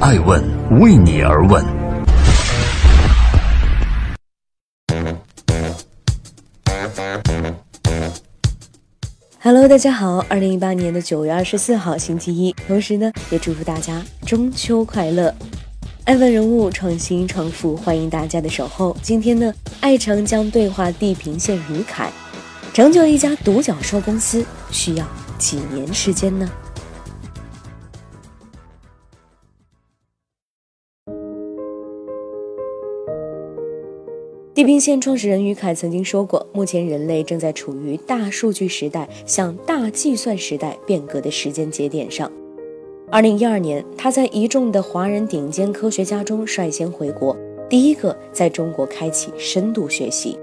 爱问为你而问。Hello，大家好，二零一八年的九月二十四号星期一，同时呢，也祝福大家中秋快乐。爱问人物创新创富，欢迎大家的守候。今天呢，爱成将对话地平线于凯，成就一家独角兽公司需要几年时间呢？地平线创始人于凯曾经说过，目前人类正在处于大数据时代向大计算时代变革的时间节点上。二零一二年，他在一众的华人顶尖科学家中率先回国，第一个在中国开启深度学习。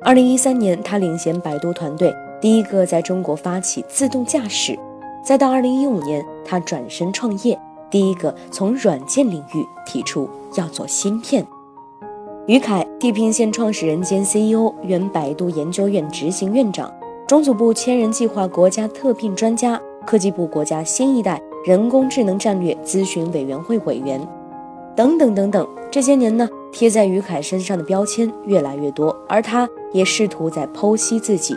二零一三年，他领衔百度团队，第一个在中国发起自动驾驶。再到二零一五年，他转身创业，第一个从软件领域提出要做芯片。于凯，地平线创始人兼 CEO，原百度研究院执行院长，中组部千人计划国家特聘专家，科技部国家新一代。人工智能战略咨询委员会委员，等等等等，这些年呢，贴在于凯身上的标签越来越多，而他也试图在剖析自己。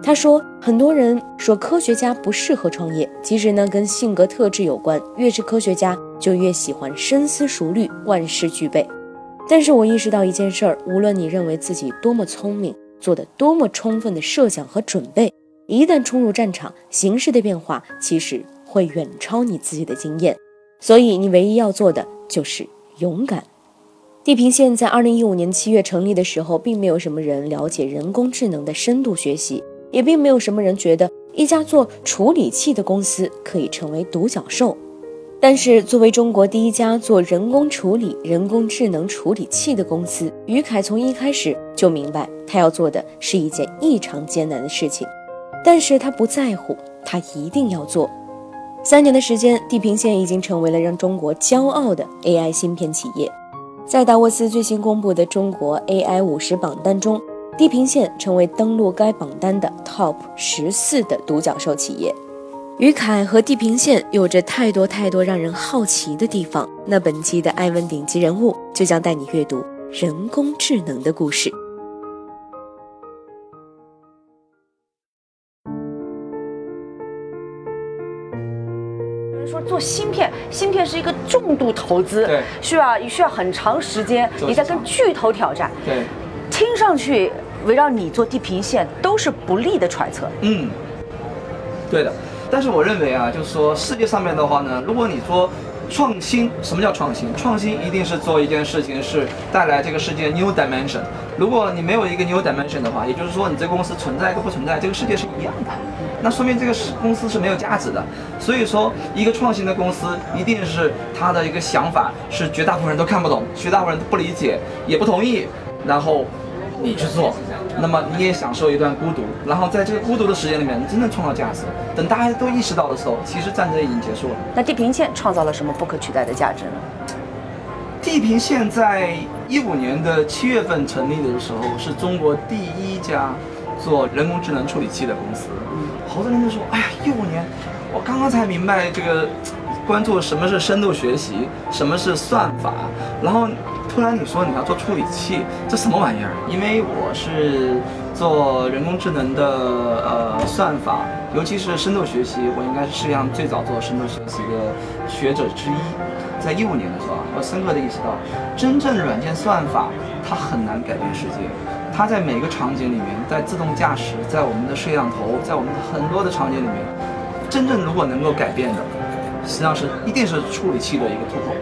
他说，很多人说科学家不适合创业，其实呢，跟性格特质有关。越是科学家，就越喜欢深思熟虑，万事俱备。但是我意识到一件事儿，无论你认为自己多么聪明，做的多么充分的设想和准备，一旦冲入战场，形势的变化其实。会远超你自己的经验，所以你唯一要做的就是勇敢。地平线在二零一五年七月成立的时候，并没有什么人了解人工智能的深度学习，也并没有什么人觉得一家做处理器的公司可以成为独角兽。但是，作为中国第一家做人工处理、人工智能处理器的公司，于凯从一开始就明白，他要做的是一件异常艰难的事情。但是他不在乎，他一定要做。三年的时间，地平线已经成为了让中国骄傲的 AI 芯片企业。在达沃斯最新公布的中国 AI 五十榜单中，地平线成为登陆该榜单的 TOP 十四的独角兽企业。于凯和地平线有着太多太多让人好奇的地方。那本期的艾问顶级人物就将带你阅读人工智能的故事。说做芯片，芯片是一个重度投资，对，需要需要很长时间，你在跟巨头挑战，对，听上去围绕你做地平线都是不利的揣测，嗯，对的，但是我认为啊，就是说世界上面的话呢，如果你说。创新，什么叫创新？创新一定是做一件事情，是带来这个世界 new dimension。如果你没有一个 new dimension 的话，也就是说你这个公司存在跟不存在，这个世界是一样的，那说明这个是公司是没有价值的。所以说，一个创新的公司一定是他的一个想法是绝大部分人都看不懂，绝大部分人都不理解，也不同意，然后。你去做，那么你也享受一段孤独，然后在这个孤独的时间里面，你真正创造价值。等大家都意识到的时候，其实战争已经结束了。那地平线创造了什么不可取代的价值呢？地平线在一五年的七月份成立的时候，是中国第一家做人工智能处理器的公司。好多人都说：“哎呀，一五年，我刚刚才明白这个关注什么是深度学习，什么是算法，然后。”突然你说你要做处理器，这什么玩意儿？因为我是做人工智能的呃算法，尤其是深度学习，我应该是世界上最早做深度学习的学者之一。在一五年的时候，我深刻的意识到，真正的软件算法它很难改变世界。它在每个场景里面，在自动驾驶，在我们的摄像头，在我们很多的场景里面，真正如果能够改变的，实际上是一定是处理器的一个突破。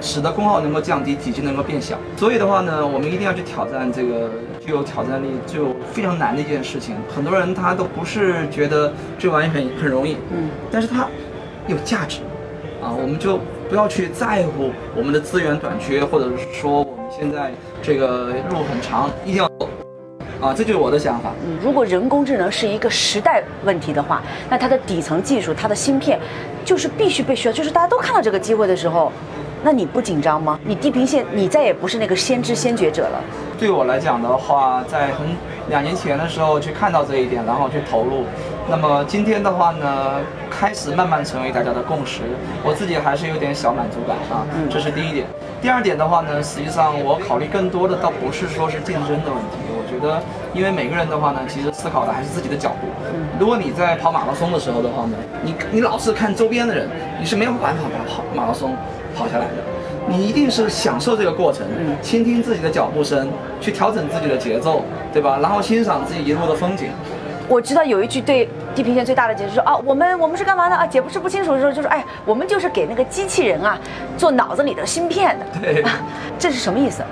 使得功耗能够降低，体积能够变小。所以的话呢，我们一定要去挑战这个具有挑战力、具有非常难的一件事情。很多人他都不是觉得这玩意很很容易，嗯，但是它有价值，啊，我们就不要去在乎我们的资源短缺，或者是说我们现在这个路很长，一定要走，啊，这就是我的想法。嗯，如果人工智能是一个时代问题的话，那它的底层技术、它的芯片，就是必须被需要，就是大家都看到这个机会的时候。那你不紧张吗？你地平线，你再也不是那个先知先觉者了。对我来讲的话，在很两年前的时候去看到这一点，然后去投入，那么今天的话呢，开始慢慢成为大家的共识，我自己还是有点小满足感啊，这是第一点。第二点的话呢，实际上我考虑更多的倒不是说是竞争的问题，我觉得因为每个人的话呢，其实思考的还是自己的脚步。如果你在跑马拉松的时候的话呢，你你老是看周边的人，你是没有办法把跑马拉松跑下来的。你一定是享受这个过程，倾听自己的脚步声，去调整自己的节奏，对吧？然后欣赏自己一路的风景。我知道有一句对地平线最大的解释说啊，我们我们是干嘛的啊？解释不清楚的时候就是哎，我们就是给那个机器人啊做脑子里的芯片的。对，这是什么意思？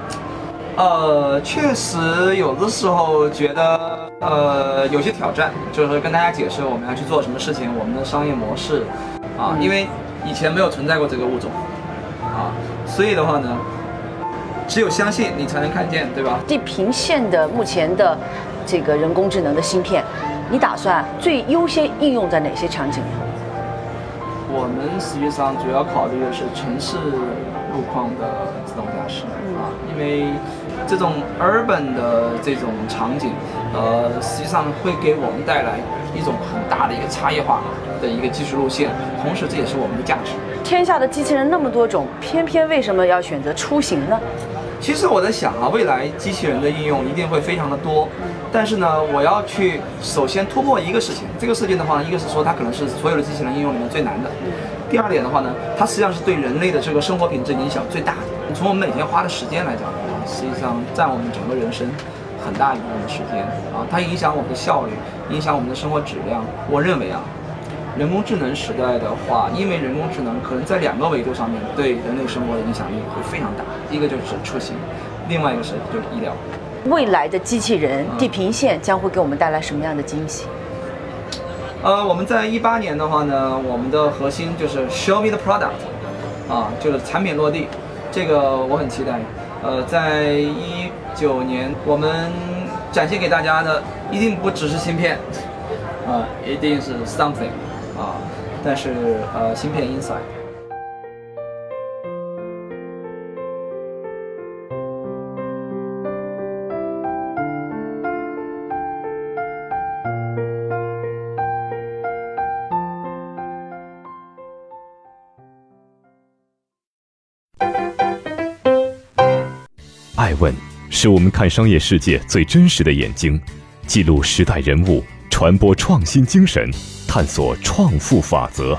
呃，确实有的时候觉得呃有些挑战，就是跟大家解释我们要去做什么事情，我们的商业模式啊，因为以前没有存在过这个物种啊，所以的话呢，只有相信你才能看见，对吧？地平线的目前的这个人工智能的芯片，你打算最优先应用在哪些场景？我们实际上主要考虑的是城市路况的自动驾驶啊，因为这种 urban 的这种场景，呃，实际上会给我们带来一种很大的一个差异化的一个技术路线，同时这也是我们的价值。天下的机器人那么多种，偏偏为什么要选择出行呢？其实我在想啊，未来机器人的应用一定会非常的多，但是呢，我要去首先突破一个事情，这个事情的话，一个是说它可能是所有的机器人应用里面最难的，第二点的话呢，它实际上是对人类的这个生活品质影响最大的。从我们每天花的时间来讲的话，实际上占我们整个人生很大一部分的时间啊，它影响我们的效率，影响我们的生活质量。我认为啊。人工智能时代的话，因为人工智能可能在两个维度上面对人类生活的影响力会非常大，一个就是出行，另外一个是就是医疗。未来的机器人地平线将会给我们带来什么样的惊喜？呃，我们在一八年的话呢，我们的核心就是 show me the product，啊，就是产品落地，这个我很期待。呃，在一九年，我们展现给大家的一定不只是芯片，啊，一定是 something。啊，但是呃，芯片 inside。爱问是我们看商业世界最真实的眼睛，记录时代人物，传播创新精神。探索创富法则。